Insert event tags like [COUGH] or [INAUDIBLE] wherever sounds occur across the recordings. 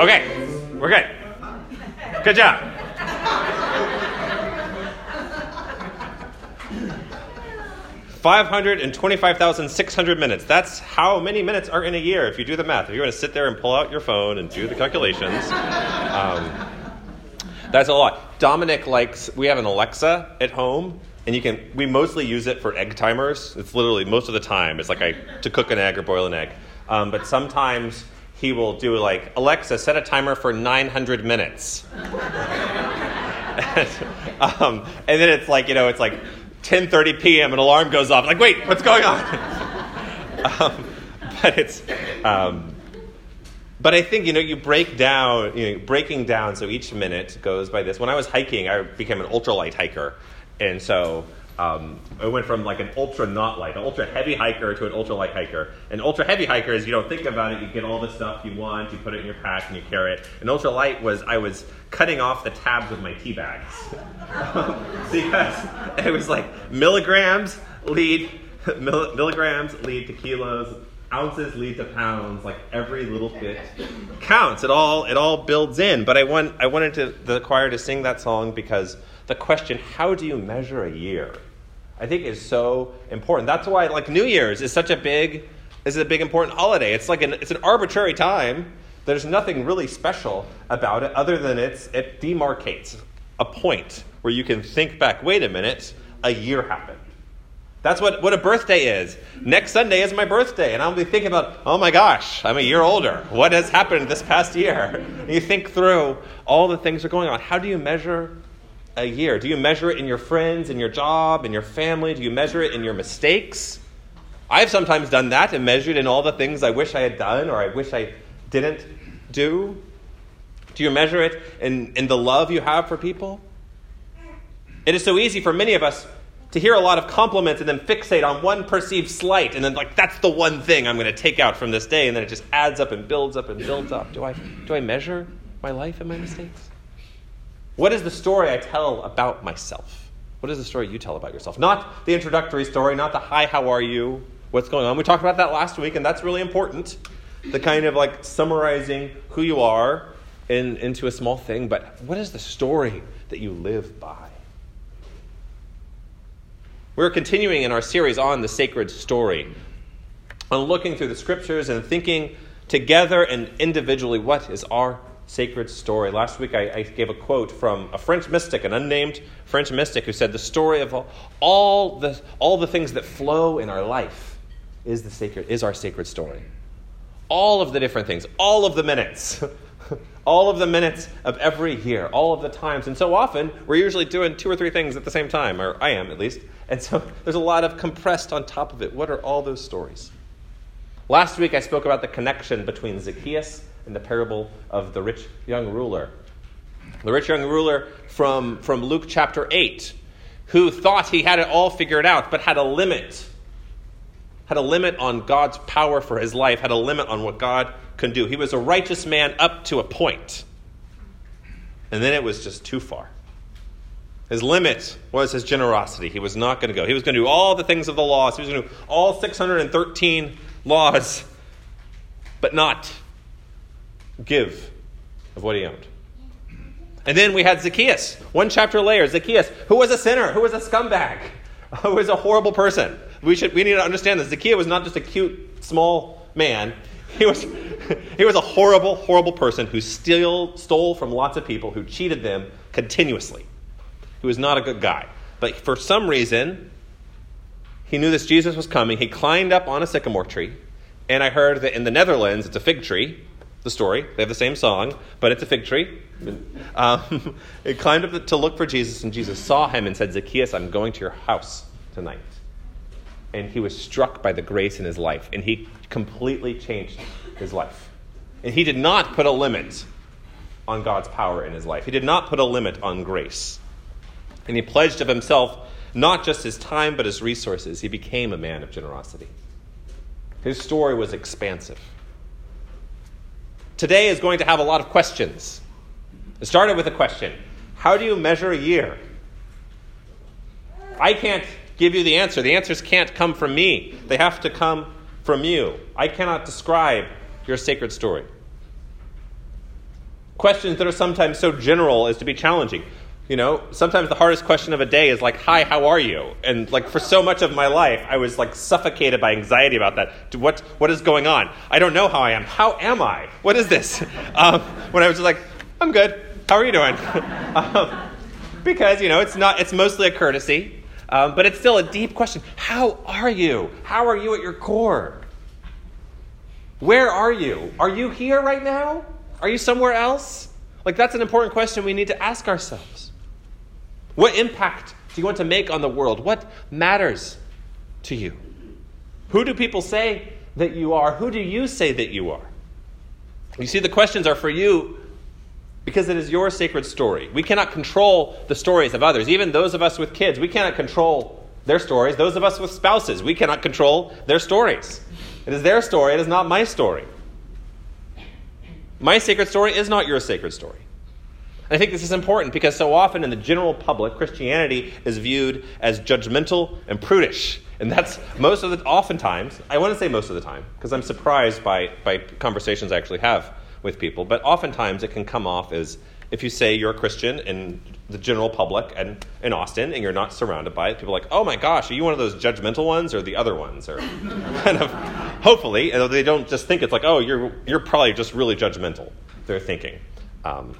Good Good job. Five hundred and twenty-five thousand six hundred minutes. That's how many minutes are in a year. If you do the math, if you're going to sit there and pull out your phone and do the calculations, um, that's a lot. Dominic likes. We have an Alexa at home, and you can. We mostly use it for egg timers. It's literally most of the time. It's like I to cook an egg or boil an egg. Um, but sometimes he will do like, Alexa, set a timer for 900 minutes. and, [LAUGHS] um, and then it's like, you know, it's like 10.30 p.m. an alarm goes off. Like, wait, what's going on? [LAUGHS] um, but it's, um, but I think, you know, you break down, you know, breaking down, so each minute goes by this. When I was hiking, I became an ultralight hiker. And so um, I went from like an ultra not light, an ultra heavy hiker to an ultra light hiker. An ultra heavy hiker is you don't think about it, you get all the stuff you want, you put it in your pack and you carry it. An ultra light was I was cutting off the tabs of my tea bags [LAUGHS] because it was like milligrams lead [LAUGHS] mill, milligrams lead to kilos, ounces lead to pounds. Like every little bit counts. It all it all builds in. But I want I wanted to, the choir to sing that song because the question, how do you measure a year? I think is so important. That's why like New Year's is such a big is a big important holiday. It's like an it's an arbitrary time. There's nothing really special about it other than it's it demarcates a point where you can think back, wait a minute, a year happened. That's what, what a birthday is. Next Sunday is my birthday, and I'll be thinking about, oh my gosh, I'm a year older. What has happened this past year? And [LAUGHS] you think through all the things that are going on. How do you measure a year? Do you measure it in your friends, in your job, in your family? Do you measure it in your mistakes? I've sometimes done that and measured in all the things I wish I had done or I wish I didn't do. Do you measure it in, in the love you have for people? It is so easy for many of us to hear a lot of compliments and then fixate on one perceived slight and then like that's the one thing I'm going to take out from this day and then it just adds up and builds up and builds up. Do I do I measure my life and my mistakes? What is the story I tell about myself? What is the story you tell about yourself? Not the introductory story, not the hi, how are you? What's going on? We talked about that last week, and that's really important. The kind of like summarizing who you are in, into a small thing, but what is the story that you live by? We're continuing in our series on the sacred story, on looking through the scriptures and thinking together and individually what is our sacred story. Last week I, I, gave a quote from a French mystic, an unnamed French mystic, who said, The story of all the, all the things that flow in our life is, the sacred, is our sacred story. All of the different things, all of the minutes. [LAUGHS] all of the minutes of every year, all of the times. And so often, we're usually doing two or three things at the same time, or I am at least. And so [LAUGHS] there's a lot of compressed on top of it. What are all those stories? Last week, I spoke about the connection between Zacchaeus in the parable of the rich young ruler. The rich young ruler from, from Luke chapter 8, who thought he had it all figured out, but had a limit. Had a limit on God's power for his life, had a limit on what God can do. He was a righteous man up to a. And then it was just too far. His limit was his generosity. He was not going to go. He was going to do all the things of the laws. He was going to do all 613 laws, but not give of what he owned. And then we had Zacchaeus, one chapter later. Zacchaeus, who was a sinner, who was a scumbag, [LAUGHS] who was a horrible person. We, should, we need to understand that Zacchaeus was not just a cute, small man. He was, [LAUGHS] he was a horrible, horrible person who steal, stole from lots of people, who cheated them continuously. He was not a good guy. But for some reason, he knew this Jesus was coming. He climbed up on a sycamore tree. And I heard that in the Netherlands, it's a fig tree. The story. They have the same song, but it's a fig tree. Um, [LAUGHS] he climbed up to look for Jesus, and Jesus saw him and said, Zacchaeus, I'm going to your house tonight. And he was struck by the grace in his life, and he completely changed his life. And he did not put a limit on God's power in his life, he did not put a limit on grace. And he pledged of himself not just his time, but his resources. He became a man of generosity. His story was expansive. Today is going to have a lot of questions. It started with a question How do you measure a year? I can't give you the answer. The answers can't come from me, they have to come from you. I cannot describe your sacred story. Questions that are sometimes so general as to be challenging. You know, sometimes the hardest question of a day is like, "Hi, how are you?" And like for so much of my life, I was like suffocated by anxiety about that. What what is going on? I don't know how I am. How am I? What is this? [LAUGHS] Um, when I was just like, "I'm good. How are you doing?" [LAUGHS] um, because you know, it's not. It's mostly a courtesy, um, but it's still a deep question. How are you? How are you at your core? Where are you? Are you here right now? Are you somewhere else? Like that's an important question we need to ask ourselves. What impact do you want to make on the world? What matters to you? Who do people say that you are? Who do you say that you are? You see, the questions are for you because it is your sacred story. We cannot control the stories of others, even those of us with kids. We cannot control their stories. Those of us with spouses, we cannot control their stories. It is their story, it is not my story. My sacred story is not your sacred story. I think this is important because so often in the general public, Christianity is viewed as judgmental and prudish. And that's most of the, oftentimes, I want to say most of the time, because I'm surprised by, by conversations I actually have with people, but oftentimes it can come off as if you say you're a Christian in the general public and in Austin and you're not surrounded by it, people are like, oh my gosh, are you one of those judgmental ones or the other ones? Or [LAUGHS] kind of, hopefully, they don't just think it's like, oh, you're, you're probably just really judgmental, they're thinking. Um,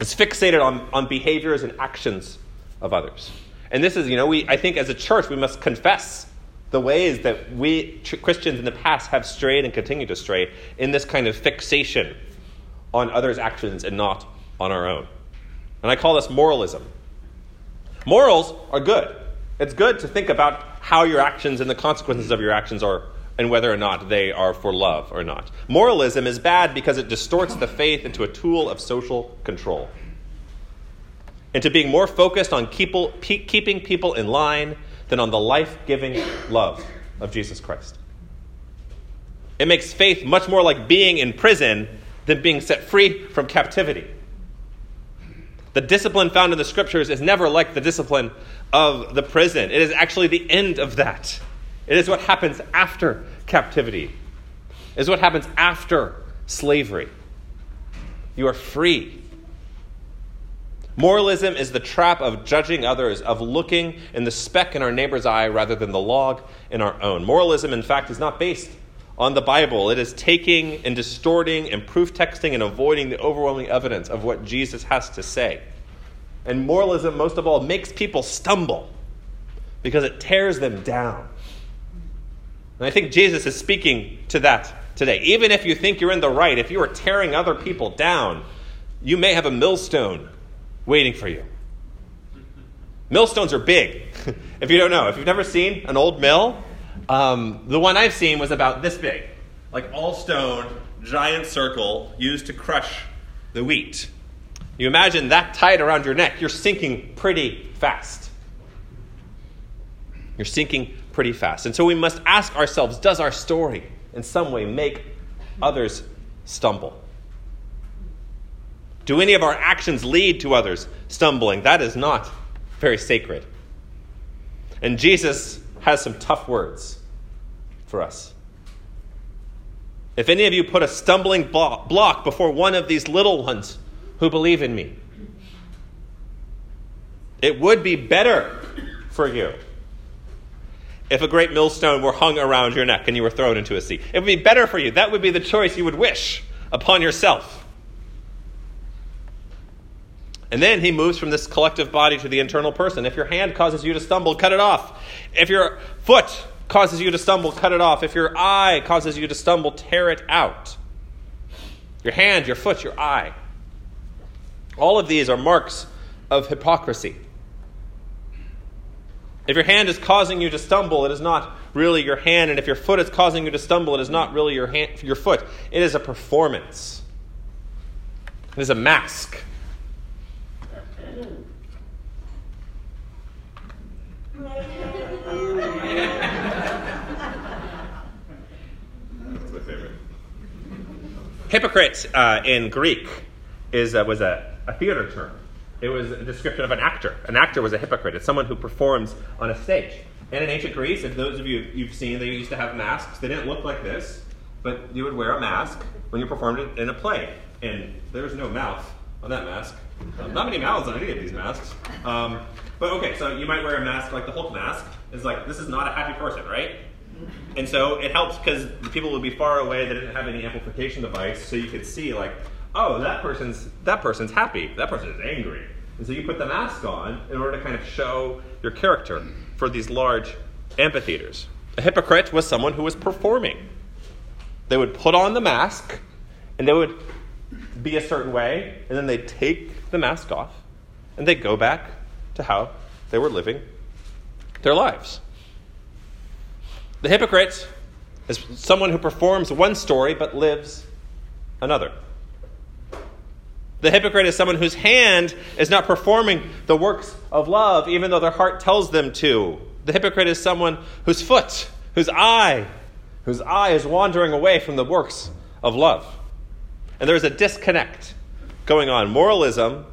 is fixated on, on behaviors and actions of others. And this is, you know, we, I think as a church, we must confess the ways that we Christians in the past have strayed and continue to stray in this kind of fixation on others' actions and not on our own. And I call this moralism. Morals are good. It's good to think about how your actions and the consequences of your actions are and whether or not they are for love or not. Moralism is bad because it distorts the faith into a tool of social control. Into being more focused on people, keeping people in line than on the life giving love of Jesus Christ. It makes faith much more like being in prison than being set free from captivity. The discipline found in the scriptures is never like the discipline of the prison, it is actually the end of that. It is what happens after captivity. It is what happens after slavery. You are free. Moralism is the trap of judging others, of looking in the speck in our neighbor's eye rather than the log in our own. Moralism, in fact, is not based on the Bible. It is taking and distorting and proof texting and avoiding the overwhelming evidence of what Jesus has to say. And moralism, most of all, makes people stumble because it tears them down. And I think Jesus is speaking to that today. Even if you think you're in the right, if you are tearing other people down, you may have a millstone waiting for you. Millstones are big. [LAUGHS] if you don't know, if you've never seen an old mill, um, the one I've seen was about this big, like all stone, giant circle used to crush the wheat. You imagine that tight around your neck, you're sinking pretty fast. You're sinking pretty fast. And so we must ask ourselves does our story in some way make others stumble? Do any of our actions lead to others stumbling? That is not very sacred. And Jesus has some tough words for us. If any of you put a stumbling block before one of these little ones who believe in me, it would be better for you if a great millstone were hung around your neck and you were thrown into a sea. It would be better for you. That would be the choice you would wish upon yourself. And then he moves from this collective body to the internal person. If your hand causes you to stumble, cut it off. If your foot causes you to stumble, cut it off. If your eye causes you to stumble, tear it out. Your hand, your foot, your eye. All of these are marks of hypocrisy. If your hand is causing you to stumble, it is not really your hand. And if your foot is causing you to stumble, it is not really your, hand, your foot. It is a performance, it is a mask. Hypocrite uh, in Greek is, uh, was a, a theater term. It was a description of an actor. An actor was a hypocrite. It's someone who performs on a stage. And in ancient Greece, if those of you you've seen, they used to have masks. They didn't look like this, but you would wear a mask when you performed in a play. And there was no mouth on that mask. Not many mouths on any of these masks. Um, but okay, so you might wear a mask like the Hulk mask. It's like, this is not a happy person, right? And so it helps because people would be far away. They didn't have any amplification device, so you could see like, oh, that person's that person's happy. That person is angry. And so you put the mask on in order to kind of show your character for these large amphitheaters. A hypocrite was someone who was performing. They would put on the mask, and they would be a certain way, and then they'd take the mask off, and they'd go back to how they were living their lives. The hypocrite is someone who performs one story but lives another. The hypocrite is someone whose hand is not performing the works of love, even though their heart tells them to. The hypocrite is someone whose foot, whose eye, whose eye is wandering away from the works of love. And there's a disconnect going on. Moralism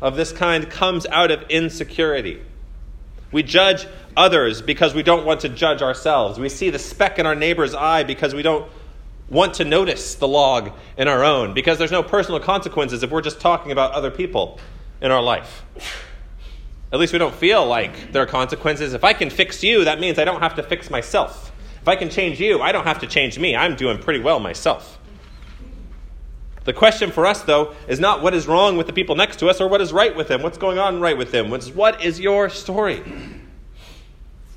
of this kind comes out of insecurity. We judge others because we don't want to judge ourselves. We see the speck in our neighbor's eye because we don't want to notice the log in our own, because there's no personal consequences if we're just talking about other people in our life. At least we don't feel like there are consequences. If I can fix you, that means I don't have to fix myself. If I can change you, I don't have to change me. I'm doing pretty well myself. The question for us, though, is not what is wrong with the people next to us or what is right with them. What's going on right with them? It's what is your story?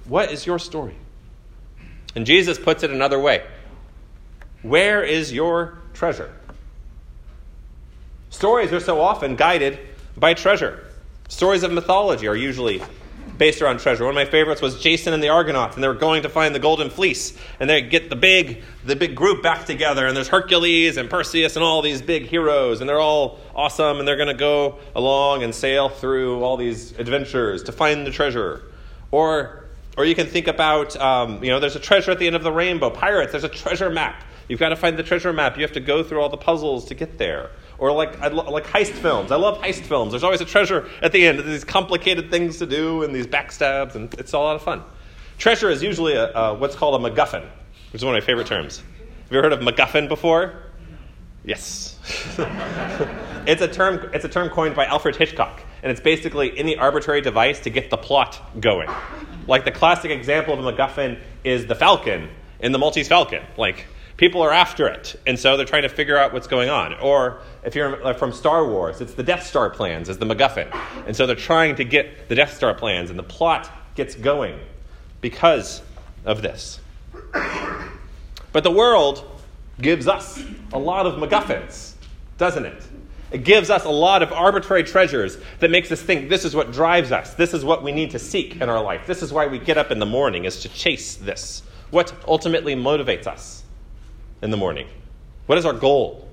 What is your story? And Jesus puts it another way Where is your treasure? Stories are so often guided by treasure. Stories of mythology are usually based around treasure. One of my favorites was Jason and the Argonauts, and they were going to find the golden fleece, and they get the big the big group back together, and there's Hercules and Perseus and all these big heroes, and they're all awesome, and they're going to go along and sail through all these adventures to find the treasure. Or or you can think about, um, you know, there's a treasure at the end of the rainbow. Pirates, there's a treasure map. You've got to find the treasure map. You have to go through all the puzzles to get there. Or like, like heist films. I love heist films. There's always a treasure at the end. There's these complicated things to do and these backstabs, and it's a lot of fun. Treasure is usually a, what's called a MacGuffin, which is one of my favorite terms. Have you ever heard of MacGuffin before? Yes. [LAUGHS] it's, a term, it's a term coined by Alfred Hitchcock, and it's basically any arbitrary device to get the plot going. Like the classic example of a MacGuffin is the Falcon in the Maltese Falcon. Like, people are after it, and so they're trying to figure out what's going on. Or if you're from Star Wars, it's the Death Star plans as the MacGuffin, and so they're trying to get the Death Star plans, and the plot gets going because of this. But the world gives us a lot of MacGuffins, doesn't it? It gives us a lot of arbitrary treasures that makes us think this is what drives us. This is what we need to seek in our life. This is why we get up in the morning, is to chase this. What ultimately motivates us in the morning? What is our goal?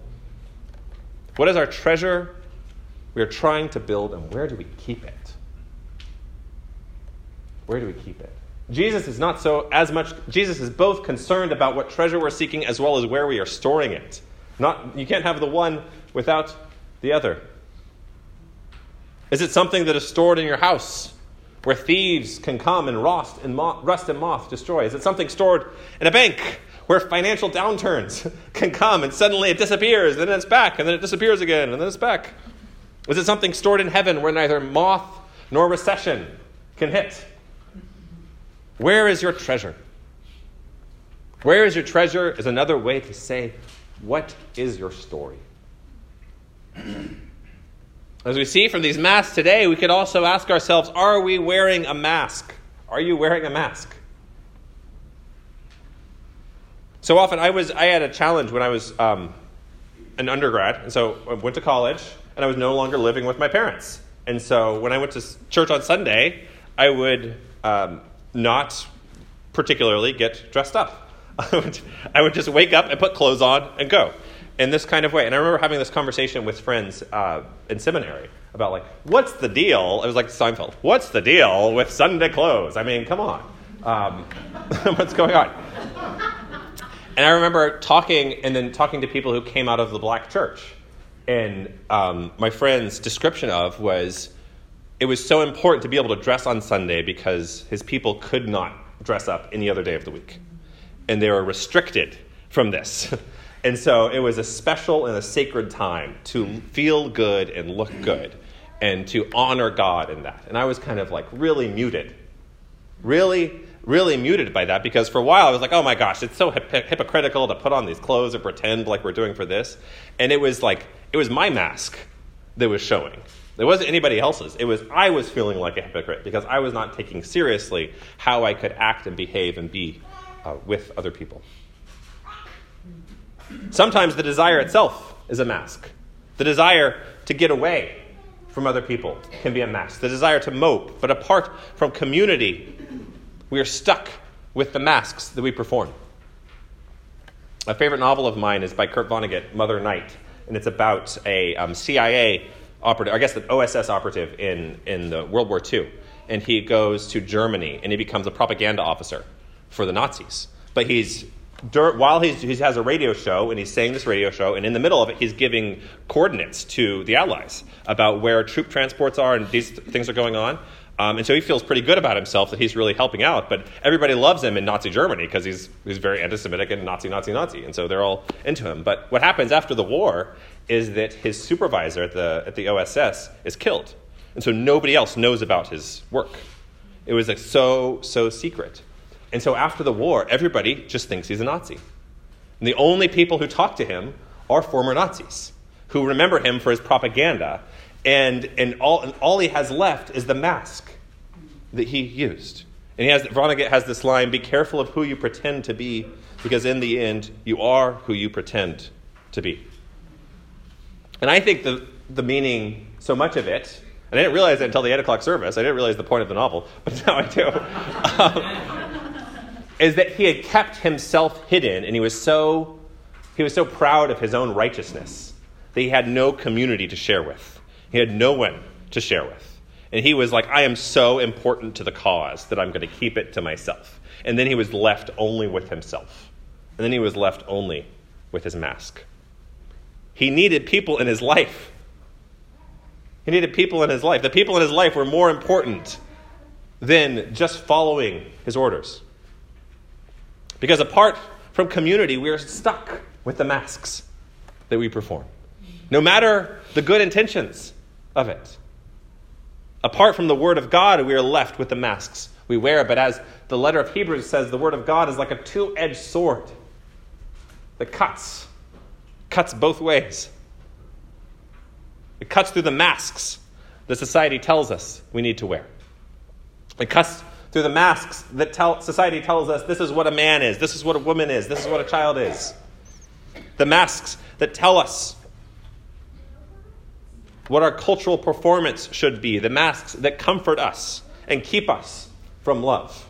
What is our treasure we are trying to build, and where do we keep it? Where do we keep it? Jesus is not so as much, Jesus is both concerned about what treasure we're seeking as well as where we are storing it. Not, you can't have the one without the other. Is it something that is stored in your house where thieves can come and rust and moth, rust and moth destroy? Is it something stored in a bank where financial downturns [LAUGHS] can come and suddenly it disappears, and then it's back, and then it disappears again, and then it's back? Is it something stored in heaven where neither moth nor recession can hit? Where is your treasure? Where is your treasure is another way to say, What is your story? [CLEARS THROAT] As we see from these masks today, we could also ask ourselves Are we wearing a mask? Are you wearing a mask? So often, I was I had a challenge when I was um, an undergrad, and so I went to college, and I was no longer living with my parents. And so when I went to church on Sunday, I would um, not particularly get dressed up. [LAUGHS] I would, I would just wake up and put clothes on and go in this kind of way. And I remember having this conversation with friends uh, in seminary about like, what's the deal? It was like Seinfeld. What's the deal with Sunday clothes? I mean, come on, um, [LAUGHS] what's going on? And I remember talking and then talking to people who came out of the black church. And um, my friend's description of was it was so important to be able to dress on Sunday because his people could not dress up any other day of the week. And they were restricted from this. [LAUGHS] and so it was a special and a sacred time to feel good and look good and to honor God in that. And I was kind of like really muted. Really really muted by that because for a while I was like, oh my gosh, it's so hip- hypocritical to put on these clothes and pretend like we're doing for this. And it was like, it was my mask that was showing. It wasn't anybody else's. It was I was feeling like a hypocrite because I was not taking seriously how I could act and behave and be uh, with other people. Sometimes the desire itself is a mask. The desire to get away from other people can be a mask. The desire to mope, but apart from community, we are stuck with the masks that we perform. A favorite novel of mine is by Kurt Vonnegut, Mother Night, and it's about a um, CIA operative, I guess the OSS operative in, in the World War II. And he goes to Germany and he becomes a propaganda officer for the Nazis. But he's while he's, he has a radio show and he's saying this radio show, and in the middle of it, he's giving coordinates to the Allies about where troop transports are and these things are going on. Um, and so he feels pretty good about himself that he's really helping out. But everybody loves him in Nazi Germany because he's, he's very anti Semitic and Nazi, Nazi, Nazi. And so they're all into him. But what happens after the war is that his supervisor at the, at the OSS is killed. And so nobody else knows about his work. It was like so, so secret. And so after the war, everybody just thinks he's a Nazi. And the only people who talk to him are former Nazis who remember him for his propaganda and, and, all, and all he has left is the mask that he used. And he has, Vonnegut has this line Be careful of who you pretend to be, because in the end, you are who you pretend to be. And I think the, the meaning, so much of it, and I didn't realize it until the 8 o'clock service, I didn't realize the point of the novel, [LAUGHS] but now I do, um, is that he had kept himself hidden, and he was so, he was so proud of his own righteousness that he had no community to share with. He had no one to share with. And he was like, I am so important to the cause that I'm going to keep it to myself. And then he was left only with himself. And then he was left only with his mask. He needed people in his life. He needed people in his life. The people in his life were more important than just following his orders. Because apart from community, we are stuck with the masks that we perform. No matter the good intentions, of it. Apart from the Word of God, we are left with the masks we wear. But as the letter of Hebrews says, the Word of God is like a two edged sword that cuts, cuts both ways. It cuts through the masks that society tells us we need to wear. It cuts through the masks that tell, society tells us this is what a man is, this is what a woman is, this is what a child is. The masks that tell us what our cultural performance should be, the masks that comfort us and keep us from love.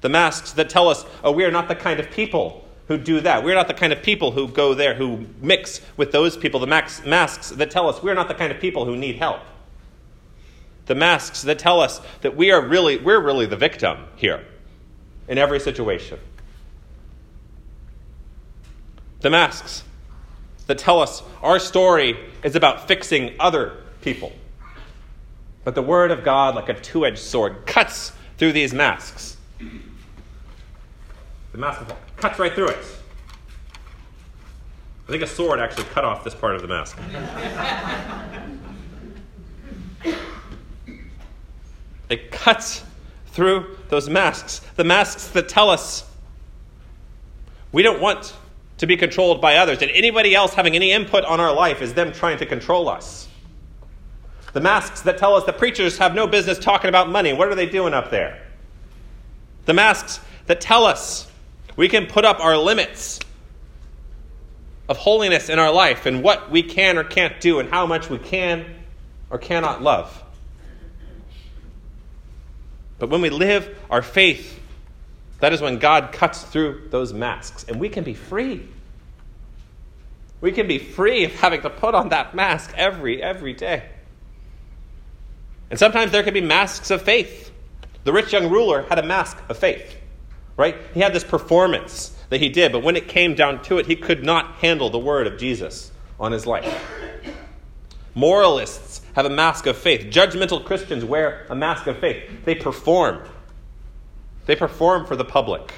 The masks that tell us, oh, we are not the kind of people who do that. We're not the kind of people who go there, who mix with those people. The masks that tell us we're not the kind of people who need help. The masks that tell us that we are really, we're really the victim here in every situation. The masks that tell us our story is about fixing other people. But the Word of God, like a two edged sword, cuts through these masks. The mask cuts right through it. I think a sword actually cut off this part of the mask. it cuts through those masks. The masks that tell us we don't want to be controlled by others, and anybody else having any input on our life is them trying to control us. The masks that tell us that preachers have no business talking about money. What are they doing up there? The masks that tell us we can put up our limits of holiness in our life and what we can or can't do and how much we can or cannot love. But when we live our faith, that is when God cuts through those masks and we can be free. We can be free of having to put on that mask every every day. And sometimes there can be masks of faith. The rich young ruler had a mask of faith, right? He had this performance that he did, but when it came down to it, he could not handle the word of Jesus on his life. Moralists have a mask of faith. Judgmental Christians wear a mask of faith. They perform. They perform for the public,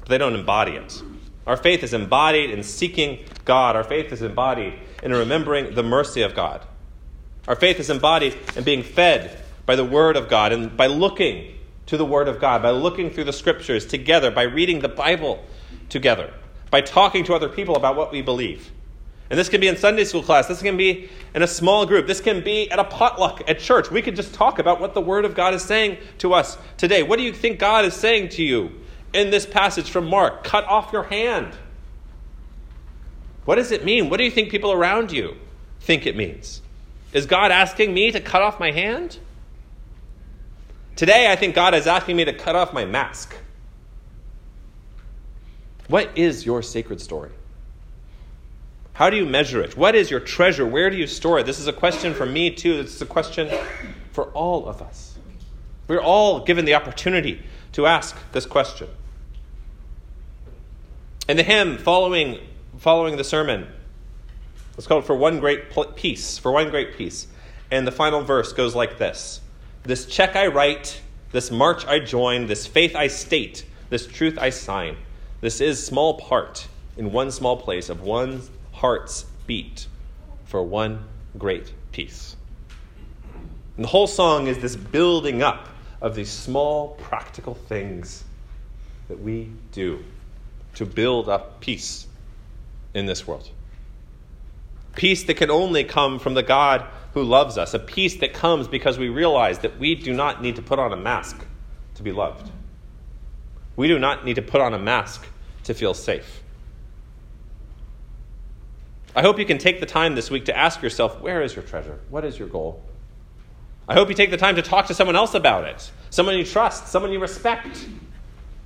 but they don't embody it. Our faith is embodied in seeking God. Our faith is embodied in remembering the mercy of God. Our faith is embodied in being fed by the Word of God and by looking to the Word of God, by looking through the Scriptures together, by reading the Bible together, by talking to other people about what we believe. And this can be in Sunday school class. This can be in a small group. This can be at a potluck at church. We could just talk about what the Word of God is saying to us today. What do you think God is saying to you in this passage from Mark? Cut off your hand. What does it mean? What do you think people around you think it means? Is God asking me to cut off my hand? Today, I think God is asking me to cut off my mask. What is your sacred story? How do you measure it? What is your treasure? Where do you store it? This is a question for me, too. This is a question for all of us. We're all given the opportunity to ask this question. In the hymn following, following the sermon, it's called For One Great Peace. For One Great Peace. And the final verse goes like this This check I write, this march I join, this faith I state, this truth I sign. This is small part in one small place of one heart's beat for one great peace. And the whole song is this building up of these small practical things that we do to build up peace in this world. Peace that can only come from the God who loves us, a peace that comes because we realize that we do not need to put on a mask to be loved. We do not need to put on a mask to feel safe. I hope you can take the time this week to ask yourself where is your treasure? What is your goal? I hope you take the time to talk to someone else about it, someone you trust, someone you respect,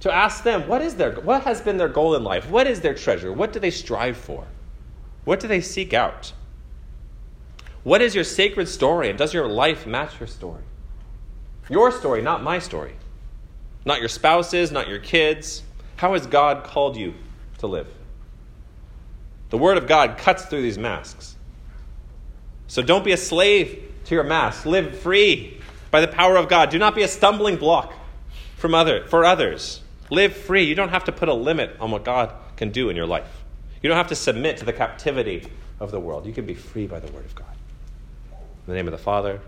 to ask them what is their what has been their goal in life? What is their treasure? What do they strive for? What do they seek out? What is your sacred story and does your life match your story? Your story, not my story. Not your spouse's, not your kids, how has God called you to live? The Word of God cuts through these masks. So don't be a slave to your mask. Live free by the power of God. Do not be a stumbling block from other, for others. Live free. You don't have to put a limit on what God can do in your life. You don't have to submit to the captivity of the world. You can be free by the Word of God. In the name of the Father,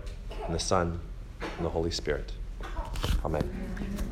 and the Son, and the Holy Spirit. Amen.